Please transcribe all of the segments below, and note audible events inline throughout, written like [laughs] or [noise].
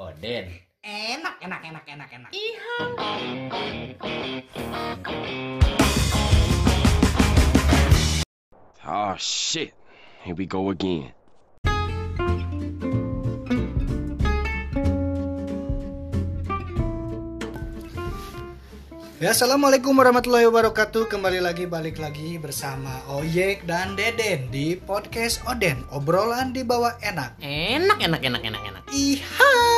Oden. Enak, enak, enak, enak, enak. Oh shit. Here we go again. Ya, assalamualaikum warahmatullahi wabarakatuh. Kembali lagi balik lagi bersama Oyek dan Deden di podcast Oden. Obrolan di bawah enak. Enak, enak, enak, enak, enak. Ihau.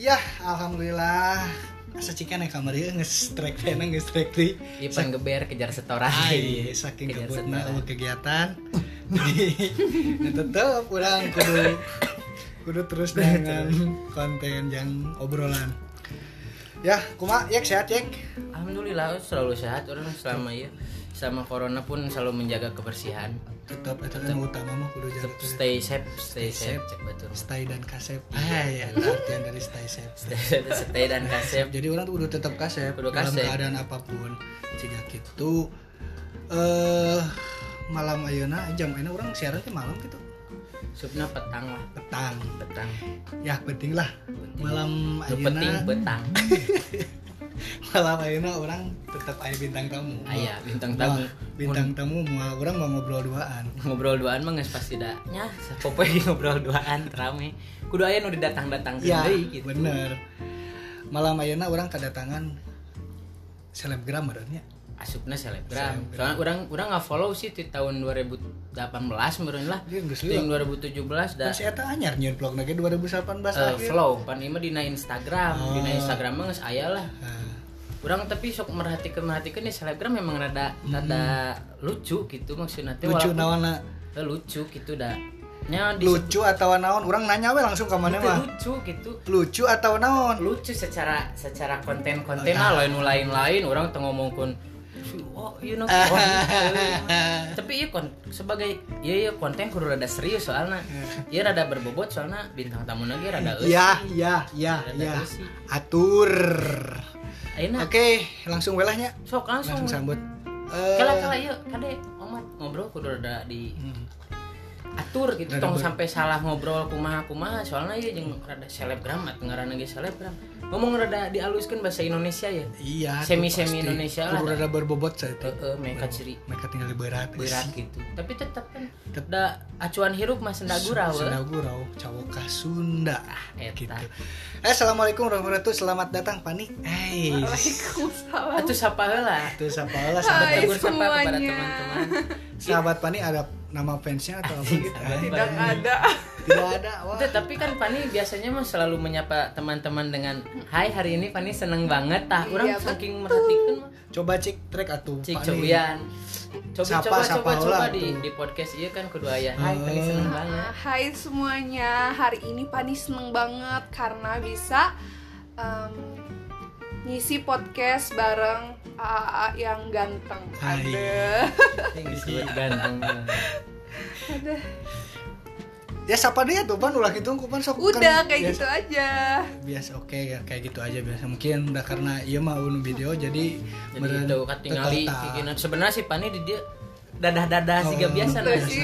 Ya, alhamdulillah. Asa cikan ya kamar ya nge-strike tena nge-strike di. Ipan geber kejar setoran. Ai, saking Kejar kebutna setoran. eueuh kegiatan. Jadi, [laughs] ya tetep urang kudu kudu terus dengan konten yang obrolan. Ya, kuma yek sehat yek. Alhamdulillah selalu sehat orang selama ya selama corona pun selalu menjaga kebersihan. Tetap eta kan utama mah kudu jaga stay safe, stay, Stay safe, cek betul. stay dan kasep. Ah ya, itu artian dari stay safe. Stay, stay dan kasep. Jadi orang tuh kudu tetap kasep Kudu dalam kasep. keadaan apa pun. Jika gitu eh malam ayeuna jam ini orang siaran teh malam gitu. Supna petang lah, Petang. petang. Ya penting lah. Malam Nu penting petang. [laughs] malam ayeuna orang tetap aya bintang tamu. Aya bintang Wah, tamu. bintang tamu mau orang mau ngobrol duaan. ngobrol duaan mah geus pasti da nya sapopoe [laughs] ngobrol duaan rame kudu aya nu didatang-datang Ya, deui gitu bener. Malam ayeuna orang kedatangan selebgram badannya. Asupna selebgram. Soalnya orang orang nggak follow sih di tahun 2018 meureun lah. Di liat. 2017 da Masih eta anyar nyeun vlog lagi 2018 eh, akhir. flow pan ieu mah dina Instagram. Oh. dina Instagram mah geus aya lah. Nah, orang tapi sok merhatikan merhatikan di selebgram memang rada rada lucu gitu maksudnya teh lucu walaupun- nawana eh, lucu gitu dah. Nya lucu atau naon? Orang nanya we langsung ke mana mah? lucu gitu. Lucu atau naon? Lucu secara secara konten-konten Oh, lah lain lain lain orang tuh ngomongkan oh you know [laughs] iya. tapi iya kon sebagai iya iya konten kudu rada serius soalnya. [laughs] Iya rada berbobot soalnya bintang tamu lagi rada eusi. Ya ya ya ya. atur. Oke langsung welahnya. Sok langsung, langsung sambut. Eh, kala kala yuk kade omat ngobrol kudu rada di hmm. atur gitu tong sampai salah ngobrol kumaha kumaha soalnya iya jeung rada selebgram atau ngaranna ge selebgram ngomong rada dialuskan bahasa Indonesia ya iya tuh Semi-semi pasti. Indonesia lah. rada berbobot saya Eh, eh, mereka ciri mereka tinggal di berat berat gitu tapi tetap kan Tet- da acuan hirup mah senda gurau we. Sunda Gurau, Cawaka Sunda. eta. gitu. Eh, assalamualaikum warahmatullahi wabarakatuh. Selamat datang Pani. Eh, Waalaikumsalam. atuh sapa heula itu siapa lah sahabat, Hai tegur sapa kepada teman-teman sahabat Pani ada nama fansnya atau apa gitu? Eh, Tidak ada. Tidak ada. Wah. Itu, tapi kan Pani biasanya mah selalu menyapa teman-teman dengan Hai hari ini Pani seneng banget tah orang Iya, saking merhatikan mah Coba cek track atuh. cik Pani. cobian coba Sapa, coba sapa coba coba di di podcast iya kan kedua ya Hai Pani seneng Oh. banget Hai semuanya, hari ini Pani seneng banget karena bisa em, ngisi podcast bareng AA yang ganteng. Hai. Ada. yang disebut ganteng Ada. Ya siapa dia tuh Pan ulah gitu Pan sok Udah kan kayak biasa, gitu aja. Biasa oke ya kayak gitu aja biasa. Mungkin udah karena iya mah unu video jadi jadi itu katingali kikinan sebenarnya si Pani di dia dadah-dadah sih Oh. biasa Tuh nah, sih.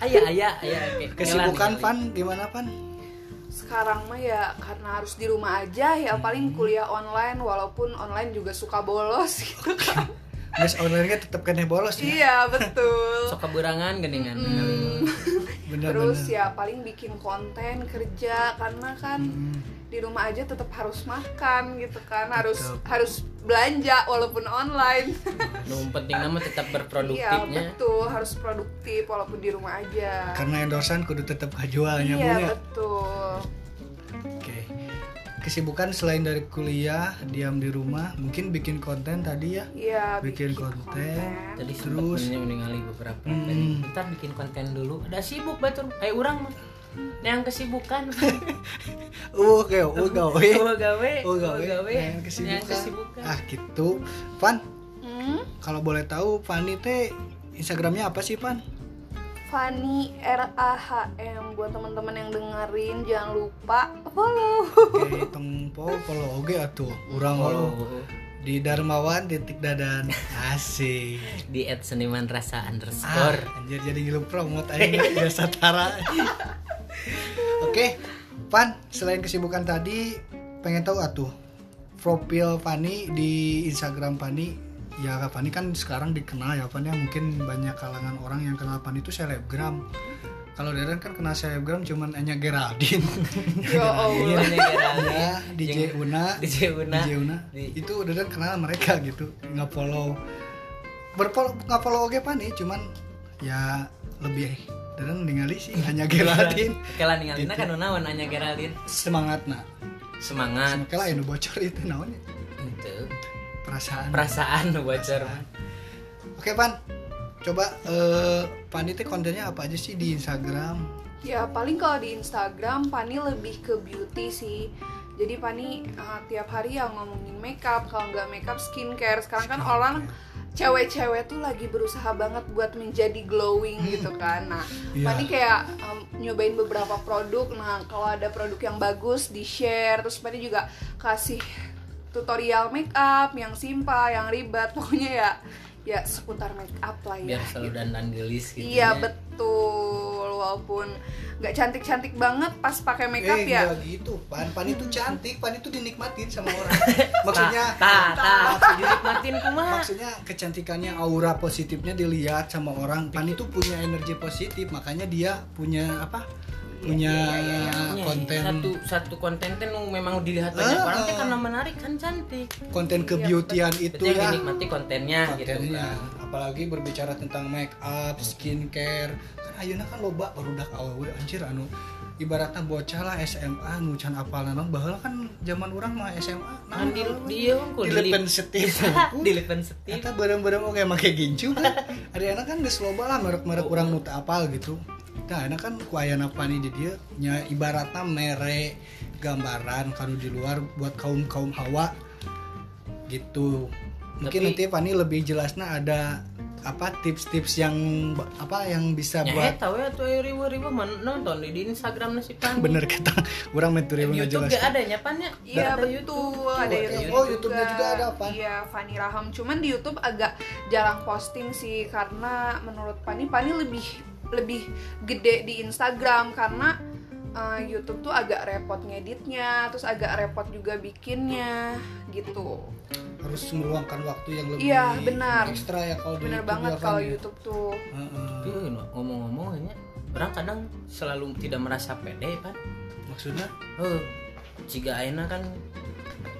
ayah ayah ayah kayak Kesibukan ngelan, Pan gimana Pan? Sekarang mah ya karena harus di rumah aja ya Hmm. paling kuliah online walaupun online juga suka bolos [laughs] gitu kan. Guys online-nya tetap kena bolos ya. iya, betul. sok keberangan geningan Hmm. Bener Terus bener. ya paling bikin konten kerja karena kan Hmm. di rumah aja tetap harus makan gitu kan harus Tetep. harus belanja walaupun online nu penting nama tetap iya berproduktifnya betul harus produktif walaupun di rumah aja Karena endorsan kudu tetap kajualnya Bu iya ya. betul Oke. Kesibukan selain dari kuliah, diam di rumah, mungkin bikin konten tadi ya. iya Bikin konten. tadi Terus? terus meninggali beberapa Hmm. konten ntar bikin konten dulu ada sibuk batur kayak orang mah yang kesibukan Uh, oke, uh, gawe. oh gawe Oh, gawe. gawe Yang yang kesibukan. kesibukan Ah, gitu. Pan, hmm? kalau boleh tahu Fani teh Instagramnya apa sih, Pan? Fanny R A H M buat teman-teman yang dengerin jangan lupa follow Oke, tong follow oge atuh. Urang follow follow di Darmawan titik dadan. Asik. [laughs] di at seniman rasa underscore Ah, anjir jadi ngilu promote aja biasa tara. Oke, Pan, selain kesibukan tadi, pengen tahu atuh profil Fani di Instagram Fani. Ya, Fani kan sekarang dikenal ya, Pan ya. Mungkin banyak kalangan orang yang kenal Fani itu selebgram. Kalau Deren kan kenal selebgram cuman hanya Geraldine. [laughs] Ya Allah. Ini [laughs] Geraldine. ya, DJ Una. DJ Una. DJ Una. Itu Deren kenal mereka gitu. Nggak follow. Berfollow nggak follow oke Fani, cuman ya lebih Deren ningali sih [laughs] hanya Geraldine. Kela ningalina Gitu. kan naon anya Geraldine. Semangat nah. Semangat. Lah yang bocor itu naon ya? Itu. Perasaan. Perasaan bocor. oke pan. Coba eh Pani teh kontennya apa aja sih di Instagram? Ya paling kalau di Instagram Pani lebih ke beauty sih. Jadi Pani uh, tiap hari ya ngomongin makeup kalau nggak makeup skincare. Sekarang kan orang cewek-cewek tuh lagi berusaha banget buat menjadi glowing gitu kan. Nah Iya. Pani kayak um, nyobain beberapa produk. Nah kalau ada produk yang bagus di share terus Pani juga kasih tutorial makeup yang simpel yang ribet [laughs] pokoknya ya ya seputar makeup lah ya Biar selalu dandan gelis gitu. Iya ya. betul, walaupun nggak cantik-cantik banget pas pakai makeup eh ya. gitu pan Pan itu cantik Pan itu dinikmatin sama orang [laughs] maksudnya Tah, tah, dinikmatin kumaha. maksudnya kecantikannya aura positifnya dilihat sama orang Pan itu punya energi positif makanya dia punya apa punya Iya, konten. Satu satu konten nu memang dilihat banyak orang karena menarik kan cantik. konten kebeautian itu Itu ya. dinikmati kontennya gitu. Kontennya. Kan. apalagi berbicara tentang make up skincare. Kan ayeuna kan loba barudak awewe anjir anu ibaratnya bocah lah SMA nu can apal naon. Baheula kan zaman orang mah SMA Kan di naon di ieu di lepen setip [laughs] di lepen setip. Eta bareng-bareng oke make gincu kan ada anak kan geus loba lah merek-merek Oh. urang nu teu apal gitu nah anak kan ku aya apa nih di dia nya ibaratnya mere gambaran kalau di luar buat kaum kaum hawa gitu mungkin Tapi- nanti Fani lebih jelasnya ada apa tips-tips yang apa yang bisa Ya buat eta we atuh ribu-ribu nonton di, [laughs] di Instagram na si Pani. bener kata orang metode YouTube jelas gak ada Pan ya? Iya Ada betul, ada Oh, YouTube. oh, YouTube-nya juga ada, Pan. Iya, Fani Raham. Cuman di YouTube agak jarang posting sih karena menurut Pani Pani lebih lebih gede di Instagram karena uh, YouTube tuh agak repot ngeditnya, terus agak repot juga bikinnya gitu. harus meluangkan waktu yang lebih Iya, benar. ekstra ya kalau YouTube banget ya, kalau ya. YouTube tuh. Heeh. Tapi ngomong-ngomong ini orang kadang selalu tidak merasa pede Pan. maksudnya Oh, jika Aina kan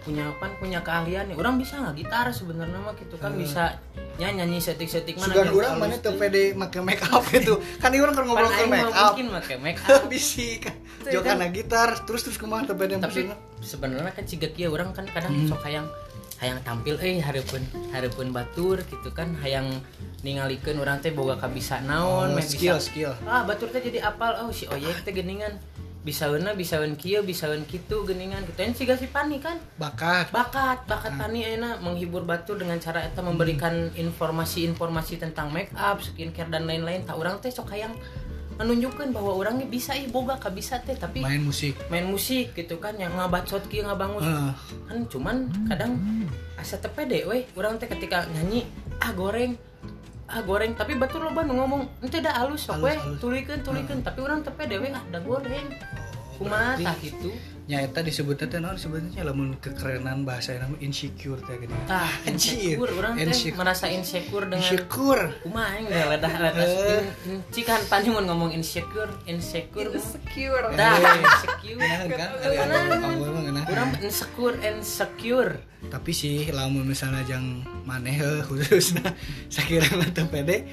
punya apa punya keahlian nih orang bisa nggak gitar sebenarnya mah gitu kan Hmm. bisa nyanyi nyanyi setik setik mana orang halus mana tuh. teu pede make make up gitu. Kan ieu orang kan Pan ngobrol ke make up. mungkin make [laughs] make up Bisi kan. Jokana kan. gitar terus terus kumaha teu pede tapi maksudna. sebenarnya kan jika kia orang kan kadang Hmm. sok hayang hayang tampil eh hareupeun hareupeun batur gitu kan hayang ningalikeun orang teh boga kabisa naon Oh, skill, bisa skill. ah batur teh jadi apal oh si oyek teh geningan bisaeuna bisaeun kieu bisaeun kitu geningan gitu yang siga si pani kan Bakat. bakat bakat Tani enak menghibur batur dengan cara eta memberikan informasi-informasi tentang make up, skincare dan lain-lain. Tak orang teh sok hayang menunjukkan bahwa orangnya bisa ih boga ka bisa teh tapi main, Main musik. musik gitu kan yang ngabacot kieu ngabangus Heeh. kan cuman kadang asa teu pede weh orang teh ketika nyanyi ah goreng ah goreng. Tapi batur loba nu ngomong ente da halus sok weh halus. tulikeun tulikeun tapi orang teu pede weh ah da goreng. Kumaha berarti- tah. gitu Nya eta disebutnya teh naon sebenarnya lamun kekerenan bahasa nama insecure teh tah Anjir. insecure orang teh Insecure. merasa insecure dengan Insecure. kumaha aing da ledah ledah Eh. cikan pani mun ngomong insecure insecure Insecure. dah Eh. [laughs] insecure kan yang mah orang insecure insecure Tapi sih lamun misalnya jang maneh heuh khususna [laughs] sakirana teu pede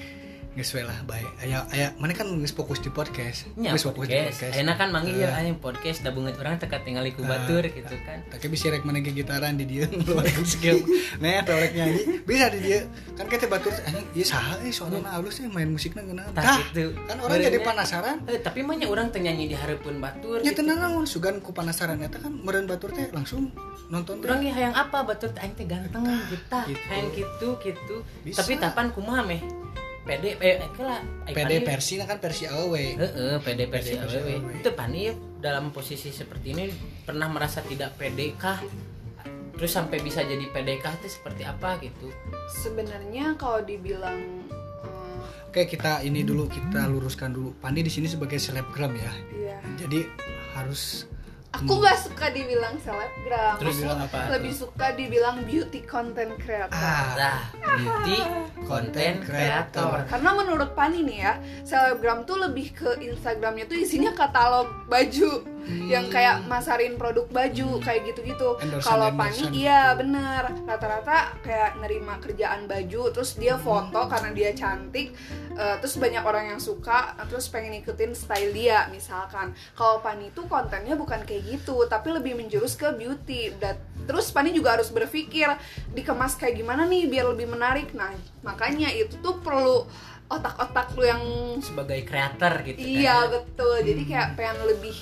geus we lah bae. Aya aya mana kan geus fokus di podcast. nya Geus fokus di podcast enak kan manggil Eh. ya aing podcast da beungeut urang teka tinggali ku Ah, batur gitu kan Tapi bisa rek mana gitaran di dia ngeluarin [laughs] skill. Nah, atau rek nyanyi bisa di dia. Kan kita batur anjing ieu saha euy soalna halus euy main musikna geunah. Tah, gitu. kan orang jadi penasaran. eh, tapi mah nya urang teu nyanyi di hareupeun batur Ya gitu. tenan naon sugan ku penasaran eta kan meureun batur teh langsung nonton ge hayang apa batur teh aing teh ganteng gitu gitu. hayang gitu gitu Bisa. tapi tapan kumaha meh pede eh kela PD versi kan versi awewe. Heeh, pede versi awewe. Itu Pani dalam posisi seperti ini pernah merasa tidak pede kah? Terus sampai bisa jadi pede kah itu seperti apa gitu? Sebenarnya kalau dibilang eh, Oke, kita ini dulu kita luruskan dulu. Pandi di sini sebagai selebgram ya. iya Jadi harus aku nggak suka dibilang selebgram. Terus Aku apa? Lebih suka dibilang beauty content creator. Ah Nah, beauty content creator. karena menurut Pani nih ya selebgram tuh lebih ke Instagramnya tuh isinya katalog baju. Yang kayak masarin produk baju kayak gitu-gitu. Kalau Pani iya bener. Rata-rata kayak nerima kerjaan baju terus dia foto karena dia cantik eh, terus banyak orang yang suka terus pengen ikutin style dia misalkan. Kalau Pani tuh kontennya bukan kayak gitu tapi lebih menjurus ke beauty. Dan terus Pani juga harus berpikir dikemas kayak gimana nih biar lebih menarik. Nah makanya itu tuh perlu otak-otak lu yang sebagai creator gitu iya kan. betul. Jadi kayak pengen lebih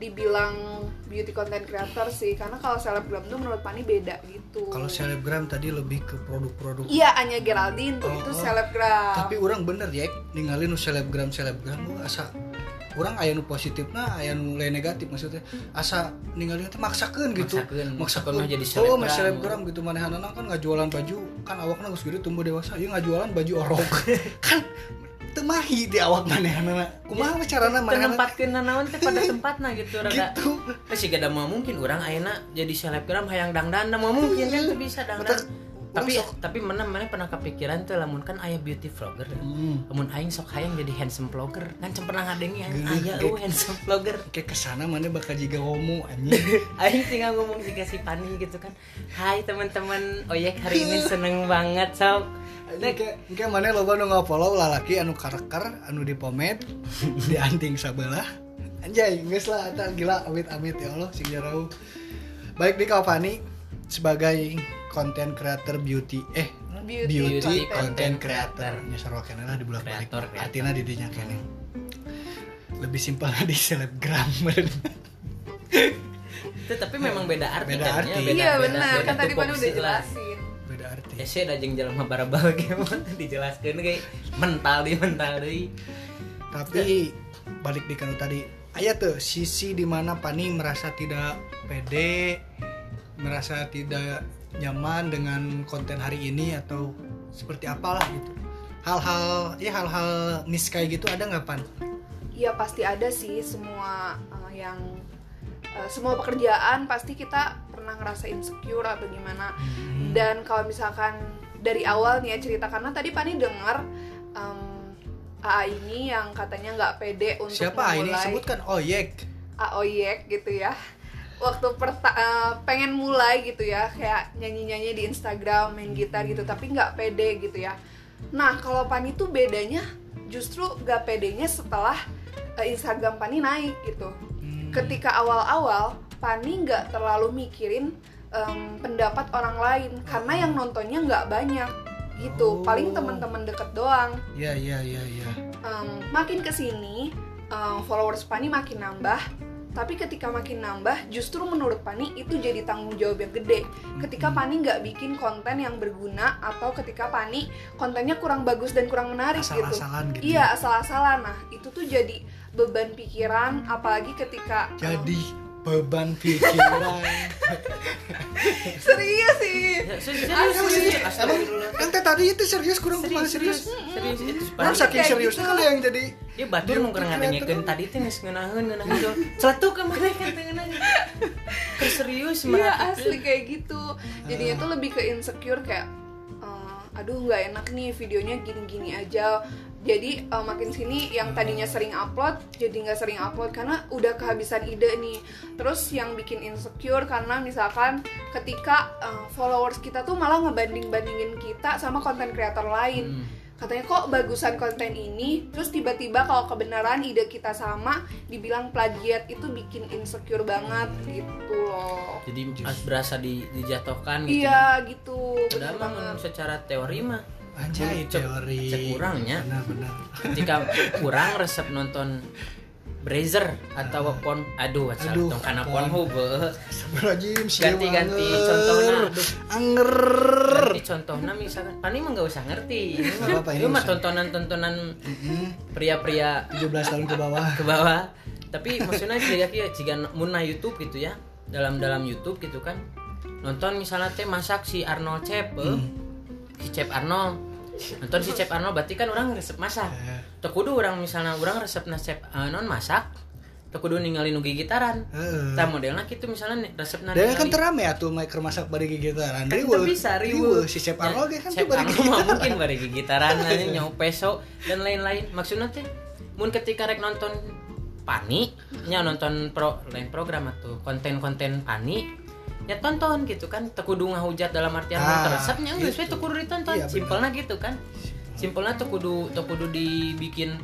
dibilang beauty content creator sih. Karena kalau selebgram tuh menurut Pani beda gitu. Kalau selebgram tadi lebih ke produk-produk. Iya Anya Geraldine tuh Oh, itu oh. selebgram. Tapi orang bener ya ninggalin selebgram selebgram lu asa orang aya nu positif nah aya nu lain negatif maksudnya. Asa ninggalin teh maksakeun gitu. Maksakeun, maksakeun. jadi oh mah selebgram. selebgram gitu. Manehanana kan nggak jualan baju. Kan awakna geus gede tumbuh dewasa. Ieu jualan baju orok. [laughs] Kan teu mahi di awak manehanana kumaha we carana manehanana Tenempatkeun nanaon teh pada [laughs] tempatna gitu rada. gitu. Gak ada mau mungkin orang ayeuna jadi selebgram hayang dangdan mau mungkin kan bisa dangdan. Tapi sok- tapi mana mana pernah kepikiran tuh lamun kan aya beauty vlogger. Hmm. Lamun aing sok hayang jadi handsome vlogger. Kan pernah ngadengi aing Geuning, aya ge. eueuh handsome vlogger. [laughs] kayak ke sana mana bakal jiga homo anjing [laughs] Aing tinggal ngomong juga si Pani gitu kan. Hai teman-teman, oyek hari ini [laughs] seneng banget sok. Kayak mana lo nu follow lalaki anu karakter anu di pomed di anting sabelah anjay geus lah gila amit amit ya Allah sing jarau baik di Kavani sebagai content creator beauty. Eh Beauty beauty, content content creator. creator. Nya sarua keneh lah di bulak balik artinya di dinya lebih simpel [laughs] di selebgram. Itu tapi memang beda arti Beda kan arti. ya, beda- iya beda- benar. beda kan tadi tupoksi udah jelasin. beda arti. Ya sih ada jeung jelema barabal [laughs] gimana dijelaskeun kayak mental di mental deui. tapi balik di kanu tadi. Ayat tuh sisi di mana Pani merasa tidak pede merasa tidak nyaman dengan konten hari ini atau seperti apalah gitu hal-hal ya hal-hal miss kayak gitu ada nggak Pan? Iya pasti ada sih semua uh, yang uh, semua pekerjaan pasti kita pernah ngerasa insecure atau gimana. Hmm. Dan kalau misalkan dari awal nih ya cerita karena tadi Pani dengar um, AA ini yang katanya nggak pede untuk siapa ini memulai sebutkan Oyek AOYek gitu ya. Waktu perta- uh, pengen mulai gitu ya kayak nyanyi-nyanyi di Instagram, main gitar gitu tapi nggak pede gitu ya. Nah, kalau Pani tuh bedanya justru nggak pedenya setelah uh, Instagram Pani naik gitu. Hmm. Ketika awal-awal Pani nggak terlalu mikirin em, pendapat orang lain karena yang nontonnya nggak banyak gitu. Oh. Paling teman-teman deket doang ya ya ya ya em, makin ke sini em, followers Pani makin nambah tapi ketika makin nambah justru menurut Pani itu jadi tanggung jawab yang gede. Ketika Pani nggak bikin konten yang berguna atau ketika Pani kontennya kurang bagus dan kurang menarik gitu. Asal-asalan gitu iya asal-asalan. Nah itu tuh jadi beban pikiran apalagi ketika jadi beban pikiran [laughs] serius sih Ya, serius, serius, astagfirullah. kan tadi itu serius kurang Serius, kumaha serius, serius itu Pani. saking kayak seriusnya gitu. kan yang jadi Dia batur mau kena creator. tadi teh geus ngeunaheun ngeunaheun jol. Celetuk ka mana kan. Terus serius Iya asli kayak gitu Jadinya tuh lebih ke insecure kayak eh, Aduh nggak enak nih videonya gini-gini aja Jadi eh, makin sini yang tadinya sering upload Jadi nggak sering upload karena udah kehabisan ide nih. Terus yang bikin insecure karena misalkan ketika eh, followers kita tuh malah ngebanding-bandingin kita sama konten kreator lain. Hmm. katanya kok bagusan konten ini? Terus tiba-tiba kalau kebenaran ide kita sama dibilang plagiat itu bikin insecure banget gitu loh. Jadi as- berasa di, dijatuhkan gitu. iya gitu. Padahal bener mah secara teori mah anjay Cek- teori cek kurangnya. benar-benar ketika [laughs] kurang resep nonton Brazer atau pon aduh Aduh, aduh karena Pon. Eh. Sebenarnya Ganti-ganti contohnya, anger Nanti contohnya misalkan Pani mah nggak usah ngerti ini mah, ini ini usah. tontonan-tontonan pria-pria 17 tahun ke bawah [laughs] ke bawah tapi maksudnya jika jika mun na YouTube gitu ya dalam dalam YouTube gitu kan nonton misalnya teh masak si Arnold Chef eh. Si Chef Arnold nonton si Chef Arnold berarti kan orang resep masak Eh. Teu kudu orang misalnya orang resep chef eh, non masak teu kudu ningali nu gigitaran Heeh. tah modelna kitu misalnya nih, resepna Dan kan terame atuh make masak bari gigitaran. kan Riweuh. bisa Riweuh. Si Chef Arnold ge kan tuh bari gigitaran. mungkin bari gigitaran [laughs] nanya nyau peso dan lain-lain maksudnya teh mun ketika rek nonton pani nya nonton pro lain program atau konten-konten pani ya tonton gitu kan. Teu kudu ngahujat dalam artian Ah, resepnya geus we itu. teu kudu ditonton Iya, simpelnya gitu kan. Simpelnya teu kudu teu kudu dibikin.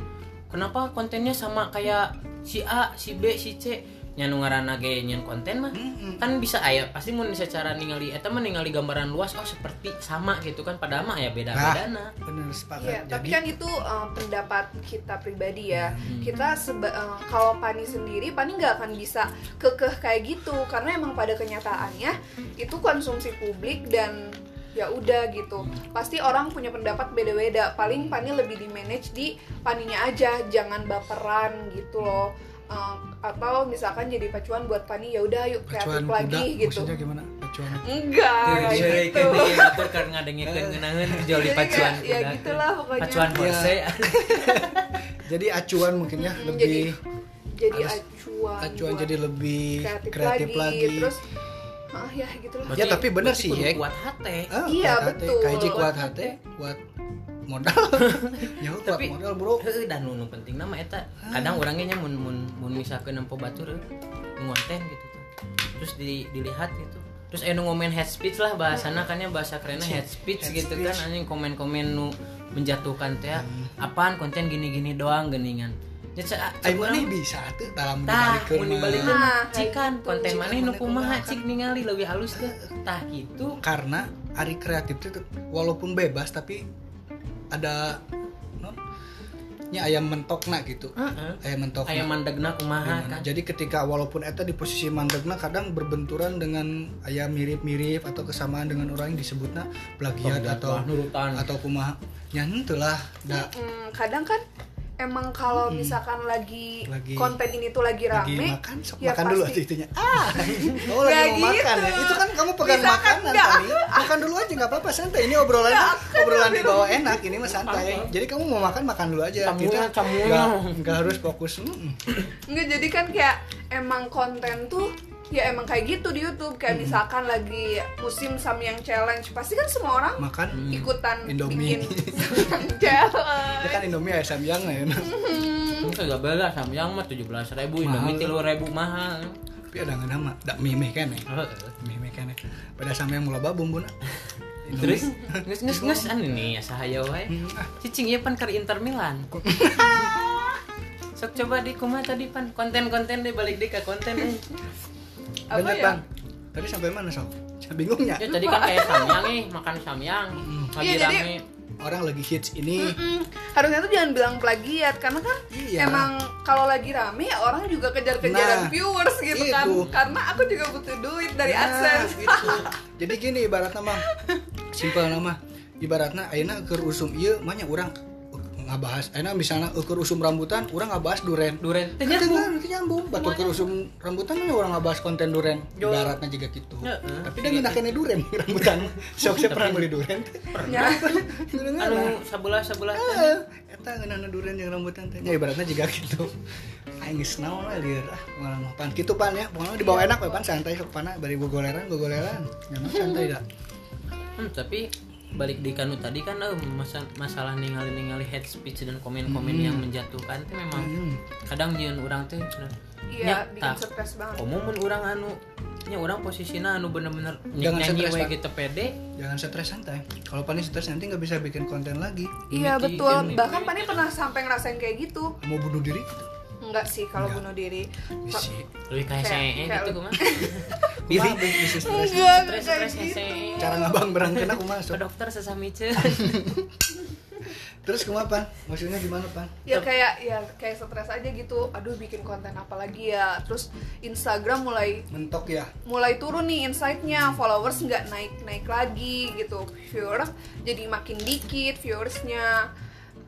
Kenapa kontennya sama kayak si A si B si C nya nu ngaranna ge nyeun konten mah Mm-mm. kan bisa aya pasti mun secara ningali eta mah ningali gambaran luas oh seperti sama gitu kan padahal mah ya beda-bedana Bener sepakat. Iya, tapi kan itu uh, pendapat kita pribadi ya. Hmm. Kita seba- uh, kalau Pani sendiri, Pani nggak akan bisa kekeh kayak gitu karena emang pada kenyataannya itu konsumsi publik dan ya udah gitu. Pasti orang punya pendapat beda-beda. Paling Pani lebih di manage di Paninya aja, jangan baperan gitu loh. Uh, atau misalkan jadi pacuan buat Pani ya udah yuk kreatif pacuan lagi kuda gitu. maksudnya gimana? Pacuan. Enggak, Iya, kayak gitu. kan dia atur keur ngadengikeun ngeunangeun joli Jadi pacuan kayak, ya kuda. gitulah pokoknya. pacuan Iya. horse [laughs] [laughs] Jadi acuan mungkin ya Mm, lebih jadi harus acuan acuan jadi lebih kreatif, kreatif, lagi. lagi. terus ah ya gitu Ya, tapi bener berarti sih, ya. kuat hate Ah, Iya, kuat hati. betul. Kaiji kuat hati, hati. kuat modal. [laughs] ya kuat Tapi- modal, Bro. Heeh, dan nu nu penting nama eta. Kadang orangnya nya mun mun mun misalkeun nempo batur eh, ngonten gitu tuh. Terus di, dilihat gitu. Terus anu ngomen head speech lah bahasana kan ya bahasa kerennya head speech Head gitu speech. kan anjing komen-komen nu menjatuhkan teh apaan konten gini-gini doang geningan. Ya ca- maneh urang- bisa tuh dalam tah dibalikeun mun mah. dibalikeun Nah, cik kan kayak konten maneh nu Cik kumaha cik ningali leuwih halus teh. Tah gitu. Karena ari kreatif itu walaupun bebas tapi ada nya ayam mentokna gitu. Heeh. Ayam mentokna aya mandegna kumaha kan Jadi ketika walaupun eta di posisi mandegna kadang berbenturan dengan ayam mirip-mirip atau kesamaan dengan orang yang disebutnya plagiat atau nurutan. atau kumaha. Ya lah da kadang kan emang kalau misalkan lagi, Lagi- konten ini tuh lagi lagi rame makan sok ya makan dulu aja itunya. [laughs] Ah. [laughs] Oh lagi mau makan gitu. ya. Itu kan kamu pegang Misalkan makanan nggak. tadi. Makan dulu aja nggak apa-apa santai. Ini obrolan obrolan di bawah enak ini mah santai. Jadi kamu mau makan makan dulu aja. Camunya, Kita nggak nggak harus fokus. Mm-mm. Nggak, jadi kan kayak emang konten tuh ya emang kayak gitu di YouTube kayak misalkan lagi musim Samyang challenge pasti kan semua orang Makan ikutan Indomie. bikin Samyang [laughs] challenge Ya kan Indomie ayam samyang ya. Itu gak bela samyang mah tujuh belas ribu, Indomie tilu ribu mahal. Tapi ada nggak nama, dak mie kan ya. Heeh. Mie kan ya. Pada samyang mula bumbu na. Terus [laughs] nges nges nges an ini ya sahaya wae. Hmm, ah. Cicing ieu pan ke Inter Milan. Sok coba di kumaha tadi pan konten-konten deh balik deh ke konten eh. [laughs] Bener ya? bang. Tadi sampai mana sob? Saya bingungnya. Ya tadi kan kayak samyang nih, makan samyang. Lagi Iya, jadi- rame. Orang lagi hits ini. Mm, harusnya tuh jangan bilang plagiat karena kan Iya. emang kalau lagi rame ya orang juga kejar-kejaran Nah, viewers gitu kan itu. karena aku juga butuh duit dari Nah, AdSense itu. [laughs] Jadi gini ibaratnya mah. Simpel nama. Ibaratnya ayeuna keur usum ieu mah nya urang ngabahas ayeuna misalnya keur usum rambutan urang ngabahas duren. Duren teh Kan nyambung. Batur keur usum rambutan mah orang ngabahas konten duren. Jo. Ibaratnya juga gitu. Heeh. Tapi dia ngeunah kene duren [laughs] rambutan. Sok saya pernah beli duren. ya Ngeunah Anu sebelah sebelah. Eh, eta ngeunana duren jeung rambutan teh. Ya ibaratnya juga gitu. Aing geus naon we lieur ah malah mah pan kitu pan ya. Pokoknya di bawah enak we pan santai sok pana bari gogoleran gogoleran. Nyaman santai dah. Hmm, tapi balik di kanu tadi kan eh, masa, masalah ningali ningali head speech dan komen-komen yang menjatuhkan itu memang Hmm. kadang nyeun orang teh iya banget komo mun urang anu nya orang posisinya anu bener-bener Jangan nyanyi stres, Pak. gitu pede Jangan stres santai. Kalau panik stres nanti nggak bisa bikin konten lagi. iya Unity betul ini. bahkan Pani pernah sampai ngerasain kayak gitu Mau bunuh diri? Enggak sih kalau bunuh diri Bisa. lebih kayak saya kayak gitu lu- kumaha Diri bisa stres. enggak stres stres gitu Cara ngabang berangkena aku ke masuk. dokter sesami [laughs] Terus kumaha pan? Maksudnya gimana pan? ya kayak ya kayak stres aja gitu aduh bikin konten apa lagi ya terus Instagram mulai Mentok ya. mulai turun nih insight-nya followers nggak naik naik lagi gitu viewers jadi makin dikit viewersnya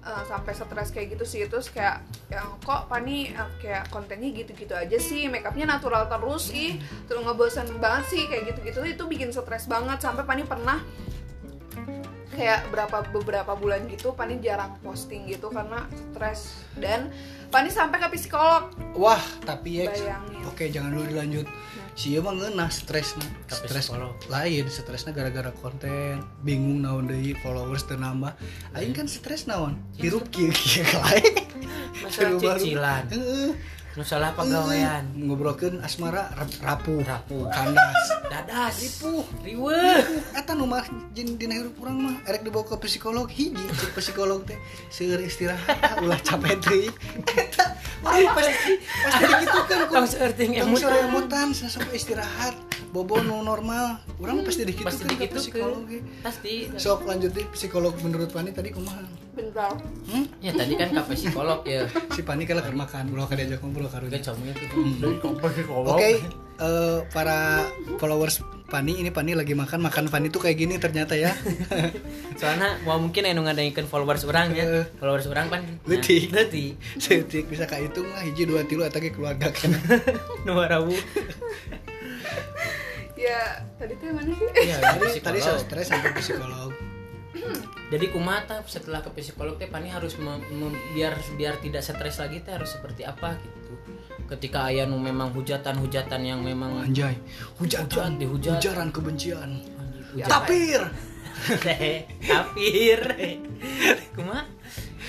Eh, sampai stres kayak gitu sih. Terus kayak yang kok pani eh, kayak kontennya gitu-gitu aja sih makeupnya natural terus ih terus ngebosan banget sih kayak gitu-gitu. Itu bikin stres banget. Sampai pani pernah kayak berapa beberapa bulan gitu Pani jarang posting gitu karena stres. Dan Pani sampai ke psikolog. Wah, tapi ya Bayangin. Oke, jangan dulu dilanjut. Si ieu mah ngeunah stresna. Stres lain, stresnya gara-gara konten, bingung naon deui followers teu nambah. Aing kan stres naon? Hirup kieu kieu lain. masalah cicilan Heeh. Masalah pegawaian Ngobrolkeun asmara rap- rapuh, Rapuh. kandas. dadas. Ripuh. riweuh. Eta nu mah jin dina hirup urang mah erek dibawa ke psikolog hiji cek psikolog teh seueur istirahat ulah capek deui. Eta orang pasti [laughs] pasti digitukeun ku. Tong searting Tong emut sore emutan sampai istirahat bobo nu normal. Orang pasti ke dikitu psikolog ke pasti sok lanjut deh psikolog menurut Pani tadi kumaha bentar hmm? ya tadi kan ke psikolog ya si Pani kalau keur makan ulah kada diajak ngobrol Gak karunya comel gitu Hmm. ke Oke, eh, para followers Pani ini Pani lagi makan makan Pani tuh kayak gini ternyata ya. [laughs] soalnya mau mungkin anu ngadaikeun followers orang ya Eh. followers orang kan Leutik. nah, leutik Setik bisa kahitung lah hiji dua tilu eta ge keluarga kan. [laughs] nu rabu ya tadi tuh mana sih iya Tadi tadi stres sampai ke psikolog. Jadi kumata setelah ke psikolog teh pani harus mem- mem- biar biar tidak stres lagi teh harus seperti apa gitu ketika ayah nu memang hujatan-hujatan yang memang Anjay, hujatan, Hujat, dihujat. ujaran kebencian. Hujat. Tapir. [laughs] kafir kuma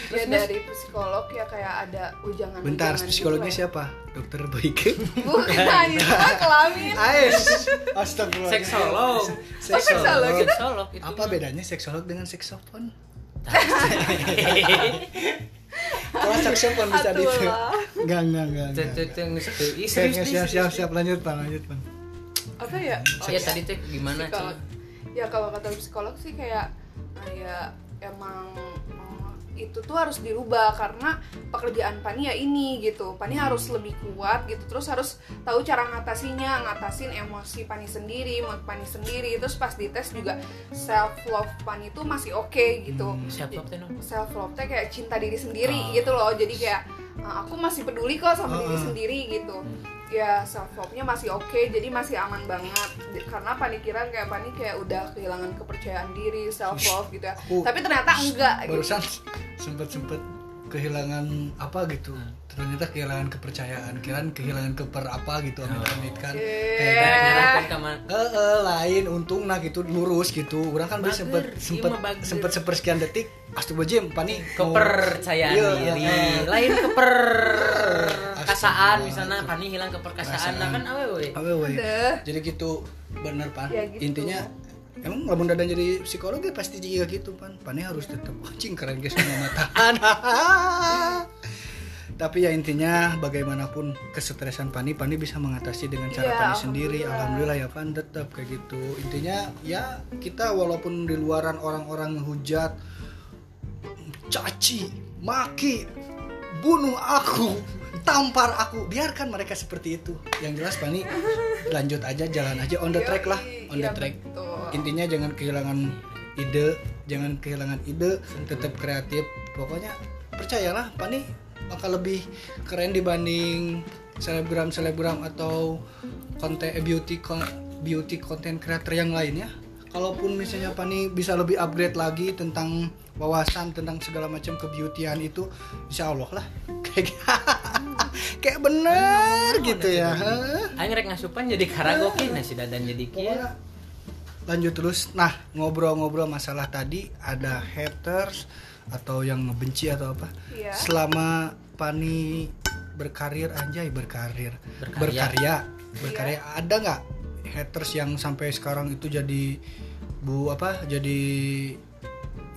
ya dari psikolog ya kayak ada ujangan Bentar, psikolognya siapa? Dokter Boyke. bukan itu mah kelamin Ais. Astagfirullah. seksolog seksolog. seksolog itu Apa bedanya seksolog dengan seksofon? [laughs] Kalau saksofon bisa di. Enggak, enggak, enggak. enggak. Ceng ceng Siap, serius siap, siap, siap, lanjut, Bang, lanjut, Bang. apa ya Oh ya tadi teh gimana ya kalau kata psikolog sih kayak ya emang oh, itu tuh harus dirubah karena pekerjaan Pani ya ini gitu Pani harus lebih kuat gitu terus harus tahu cara ngatasinya ngatasin emosi Pani sendiri mood Pani sendiri terus pas dites juga self love Pani tuh masih oke gitu Siapa teh no? self love teh kayak cinta diri sendiri Ah. gitu loh jadi kayak "Ah, aku masih peduli kok sama diri Ah. sendiri gitu ya self love nya masih oke jadi masih aman banget karena panikiran kayak panik kayak udah kehilangan kepercayaan diri self love gitu ya Aku- tapi ternyata enggak gitu Barusan sempet sempet kehilangan apa gitu. Ternyata kehilangan kepercayaan, kirain kehilangan keper apa gitu, amit-amit kan. Eh. Kayak Nyerahkan ke mana? Eh, eh, lain untung nah gitu lurus gitu. Orang kan Bager, sempet sempet sempet sepersekian detik. Astagfirullahaladzim, pani mau- kepercayaan Iya, diri lain keperkasaan [laughs] Astaga. misalnya pani hilang keperkasaan nah kan awewe Awewe. Jadi gitu bener pan. Ya, gitu. Intinya emang lamun dadan jadi psikolog ya pasti juga gitu pan. Pani harus tetap anjing keren guys semua mataan. [laughs] Tapi ya intinya bagaimanapun kesetresan Pani, Pani bisa mengatasi dengan cara Iya, Pani sendiri. alhamdulillah. Alhamdulillah ya Pan tetap kayak gitu. Intinya ya kita walaupun di luaran orang-orang hujat, caci, maki, bunuh aku, tampar aku, biarkan mereka seperti itu. Yang jelas Pani lanjut aja, jalan aja on the track lah, on the Iya, track. Intinya jangan kehilangan ide, jangan kehilangan ide, tetap kreatif. Pokoknya percayalah, Pani bakal lebih keren dibanding selebgram selebgram atau konten eh, beauty beauty content creator yang lainnya. Kalaupun misalnya Pani bisa lebih upgrade lagi tentang wawasan tentang segala macam kebeautyan itu, insya Allah lah [laughs] kayak kayak bener gitu ya. Aing rek ngasupan jadi karagoke nah si dadan jadi Pokoknya lanjut terus. Nah ngobrol-ngobrol masalah tadi ada haters atau yang ngebenci atau apa? Iya. selama Pani berkarir anjay berkarir. Berkarya. berkarya. Berkarya. Ada nggak haters yang sampai sekarang itu jadi bu apa jadi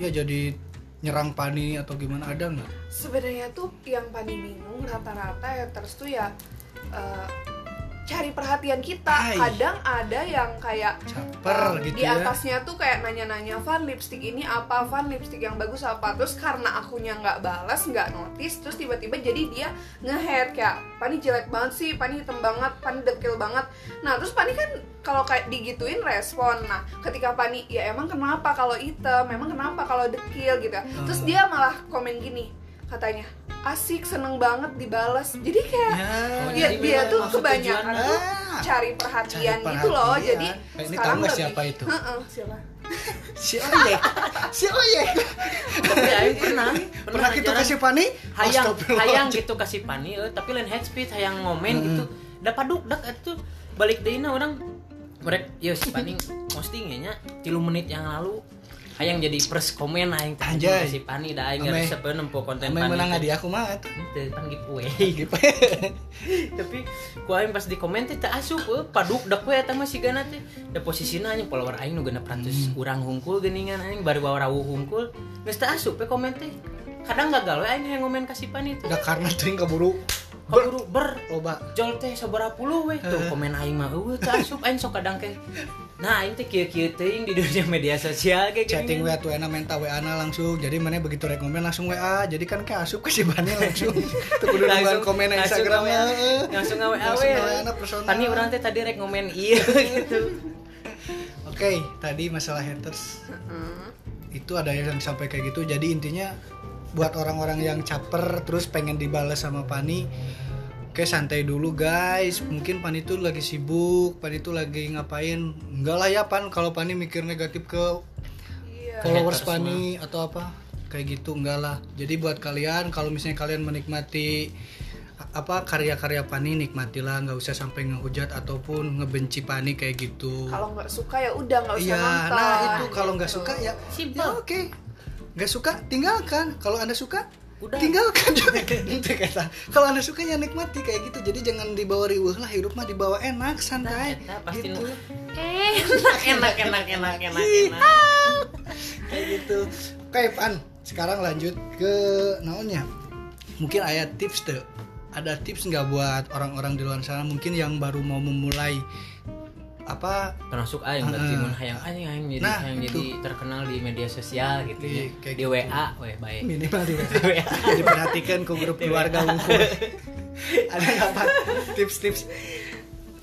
ya jadi nyerang Pani atau gimana ada nggak? Sebenarnya tuh yang Pani bingung rata-rata ya terus tuh ya eh, cari perhatian kita. Hai. kadang ada yang kayak caper um, gitu di ya. atasnya tuh kayak nanya-nanya Van lipstick ini apa? Van lipstick yang bagus apa? Terus karena akunya nggak balas nggak notice terus tiba-tiba jadi dia ngehead kayak Pani jelek banget sih Pani hitam banget Pani dekil banget. Nah terus Pani kan kalau kayak digituin respon. Nah ketika Pani ya emang kenapa kalau hitam? Memang kenapa kalau dekil? gitu ya. Terus Hmm. dia malah komen gini katanya. Asik seneng banget dibalas jadi kayak Ya. Oh, dia, jadi dia memang tuh kebanyakan tujuannya. tuh Ah. cari perhatian Cari gitu loh. perhatian. jadi ini sekarang tahu nggak lebih- siapa itu? Heeh, siapa? Si oyek si aing pernah pernah gitu kasih pani? Hayang hayang gitu kasih pani eh, tapi lain head speed hayang ngomen gitu. Da paduk dak itu balik na orang mereka ya si pani postingnya tilu menit yang lalu hayang jadi first komen aing teh Anjay. kasih pani da aing Ame- resep nempo konten pani menang teh. ngadi aku mah. Itu pan giveaway tapi ku aing pas di komen teh asup eh, paduk dak we eta mah sigana teh. Da posisina anjing follower aing nu genep ratus Hmm. urang hungkul geuningan aing baru bawa rawuh hungkul. Geus teu asup we komen teh. Kadang gagal we aing yang ngomen kasih pan itu Udah karena teuing keburu keburu ber. Loba. jol teh sabaraha puluh we. Tuh komen aing mah eueuh teu asup aing sok kadang ke [laughs] nah aing teh kieu-kieu teuing di dunia media sosial kayak gini Chatting WA tuh enak minta WA na langsung. Jadi mana begitu rek komen langsung WA. Jadi kan kayak asup ke si Bani langsung. [laughs] Tuh kudu nungguan komen langsung Instagram heeh. langsung nge WA Langsung na personal. Tani urang teh tadi rek ngomen [laughs] iya gitu Oke, tadi masalah haters. Itu ada yang sampai kayak gitu. Jadi intinya buat orang-orang yang caper terus pengen dibalas sama Pani Oke santai dulu guys Mungkin Pani itu lagi sibuk Pani itu lagi ngapain Enggak lah ya Pan Kalau Pani mikir negatif ke Iya. followers Pani atau apa Kayak gitu enggak lah Jadi buat kalian Kalau misalnya kalian menikmati apa karya-karya Pani nikmatilah nggak usah sampai ngehujat ataupun ngebenci Pani kayak gitu Kalau nggak suka ya udah nggak usah Iya, nonton. nah itu kalau nggak Gitu. suka ya, Simple. ya oke. Nggak suka tinggalkan. Kalau anda suka, Udah. tinggalkan [laughs] juga. Itu kata. Kalau anda suka ya nikmati kayak gitu. Jadi jangan dibawa riuh lah hidup mah dibawa enak santai. Pasti gitu. nu- [laughs] enak enak enak enak enak enak kayak gitu. Oke Pan, sekarang lanjut ke naonnya. Mungkin ayat tips tuh. Ada tips nggak buat orang-orang di luar sana mungkin yang baru mau memulai apa termasuk aing berarti mun hayang aing hayang jadi Nah, hayang jadi terkenal di media sosial gitu Iya, ya. kayak di WA weh baik. Minimal di WA. [laughs] diperhatikan ke grup keluarga unggul [laughs] ada Pan tips-tips.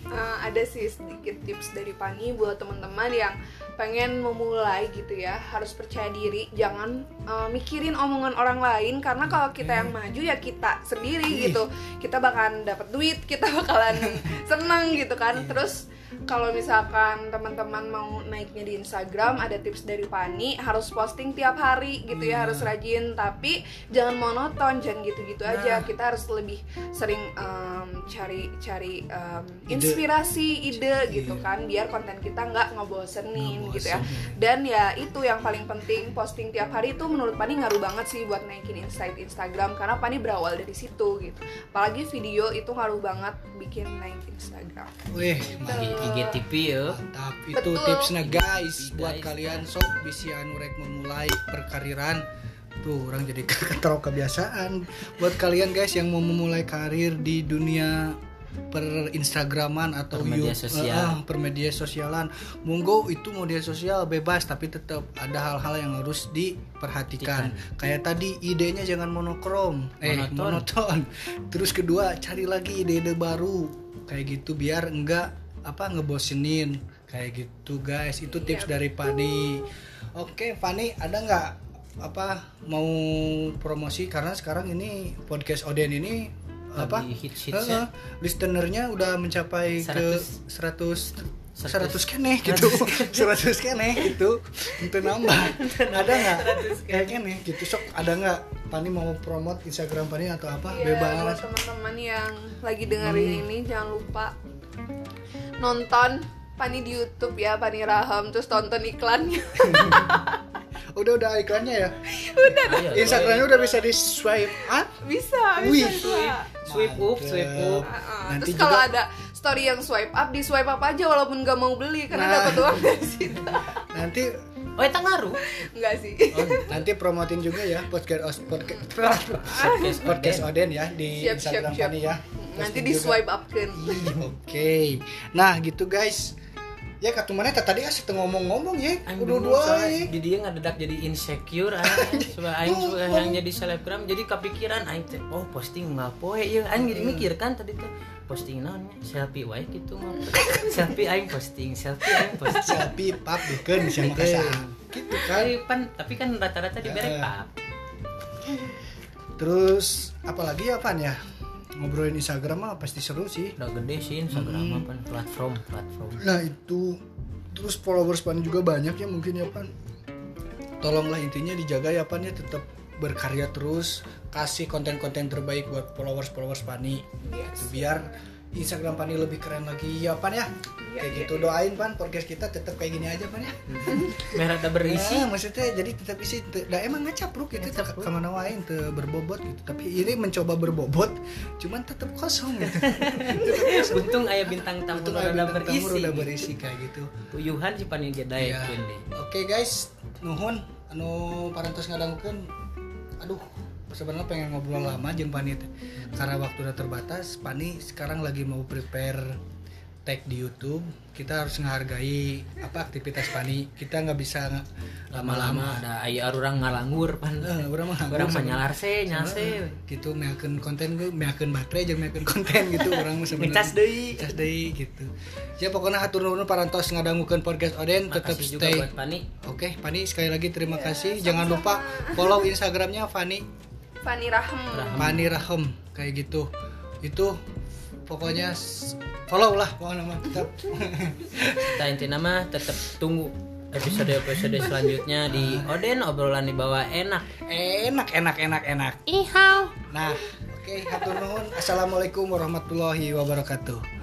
Eh, ada sih sedikit tips dari Pani buat teman-teman yang pengen memulai gitu ya harus percaya diri jangan eh, mikirin omongan orang lain karena kalau kita yang maju ya kita sendiri gitu. Kita bakalan dapat duit kita bakalan [laughs] seneng gitu kan. Terus kalau misalkan teman-teman mau naiknya di Instagram ada tips dari Pani harus posting tiap hari gitu ya harus rajin. Tapi jangan monoton jangan gitu-gitu aja. Nah. kita harus lebih sering em, cari cari Ide. inspirasi ide Iya. gitu kan. Biar konten kita nggak ngebosenin Gitu ya. Dan ya itu yang paling penting posting tiap hari itu menurut Pani ngaruh banget sih buat naikin insight Instagram karena Pani berawal dari situ gitu. Apalagi video itu ngaruh banget bikin naik Instagram. Wih I- IGTV ya. Mantap. Itu Betul. tipsnya guys. Tips, buat guys. kalian sok bisa anu rek memulai perkariran. Tuh orang jadi [laughs] keterok kebiasaan. Buat kalian guys yang mau memulai karir di dunia per Instagraman atau Per media You- sosial. eh, per media sosialan. Monggo itu media sosial bebas tapi tetap ada hal-hal yang harus diperhatikan. Kayak tadi idenya jangan monokrom. Eh Monoton. monoton. [laughs] Terus kedua cari lagi ide-ide baru. Kayak gitu biar enggak apa ngebosenin. Kayak gitu guys. Itu tips Iya, dari Fani. Oke Fani ada nggak apa mau promosi? Karena sekarang ini podcast Oden ini apa? Lagi hits-hits Eh, ya. listenernya udah mencapai ke 100 100 kene gitu. 100 kene gitu. Untuk nambah. Ada nggak? Kayak kene gitu. Sok ada nggak? Pani mau promote Instagram Pani atau apa? Iya, buat bebas teman-teman yang lagi dengerin ini jangan lupa nonton Pani di YouTube ya Pani Raham. Terus tonton iklannya. [laughs] Udah udah iklannya ya? Ayo, Instagramnya udah bisa di swipe up bisa Wih. bisa bisa swipe up swipe up Nanti terus kalau juga- ada story yang swipe up di swipe up aja walaupun gak mau beli karena Nah. dapat uang dari situ nanti oh itu ngaruh enggak sih oh, nanti promotin juga ya podcast os- podcast podcast podcast Oden. Ya di Siap, Instagram siap, siap. Pani ya nanti di swipe up kan Oke. Nah, gitu guys. Ya kata mana tadi teu ngomong-ngomong ya. Udah dua ya. di dia ngadedak jadi insecure aing [laughs] coba aing yang jadi selebgram jadi kepikiran aing teh oh posting nggak poe ya aing jadi mikir kan tadi tuh posting naonnya selfie wae gitu [laughs] selfie aing posting selfie aing posting Selfie pap bikin sama Bikin. kasaan. Gitu kan. Tapi pan, tapi kan rata-rata di berek Eh. pap. Terus apalagi ya Pan ya? Ngobrolin Instagram mah pasti seru sih. Udah gede sih Instagram apa platform platform. Nah, itu terus followers pan juga banyak ya mungkin ya pan tolonglah intinya dijaga ya pan ya tetap berkarya terus kasih konten-konten terbaik buat followers followers pani Yes. Biar Instagram Pani lebih keren lagi. Ya pan ya? Iya, kayak iya, gitu doain pan. Podcast kita tetap kayak gini aja pan ya? [laughs] Merah ada berisi. Ya, maksudnya jadi tetap isi dah emang ngecapruk gitu te- ke mana wae te berbobot gitu. Tapi ini mencoba berbobot cuman tetap kosong. [laughs] Gitu untung ayah bintang tamu Untung udah ada bintang berisi. tamu udah berisi kayak gitu. Uyuhan si paling gede Ya. deh Oke guys, nuhun. Anu parantos ngadangkeun. Aduh sebenarnya pengen ngobrol lama jeung Pani teh. karena waktu udah terbatas Pani sekarang lagi mau prepare tag di YouTube. Kita harus menghargai apa aktivitas Pani. Kita nggak bisa lama-lama. Ada ayah orang ngalanggur pan. Eh, orang mah orang [laughs] mah sebenarnya. nyalar se. nyase gitu meakeun konten gue meakeun baterai jeung meakeun konten gitu orang mah sebenarnya. Ngecas deui. Cas deui gitu. Ya pokoknya hatur nuhun parantos ngadangukeun podcast Oden tetap stay Pani. Oke, Fani sekali lagi terima kasih. Jangan lupa follow Instagramnya Fani Fani Rahem Fani Rahem kayak gitu. Itu pokoknya follow lah pokoknya mah tetap. [laughs] kita intinya mah tetap tunggu episode episode selanjutnya di Oden obrolan di bawah enak enak enak enak enak. ihau Nah, oke hatur nuhun. Assalamualaikum warahmatullahi wabarakatuh.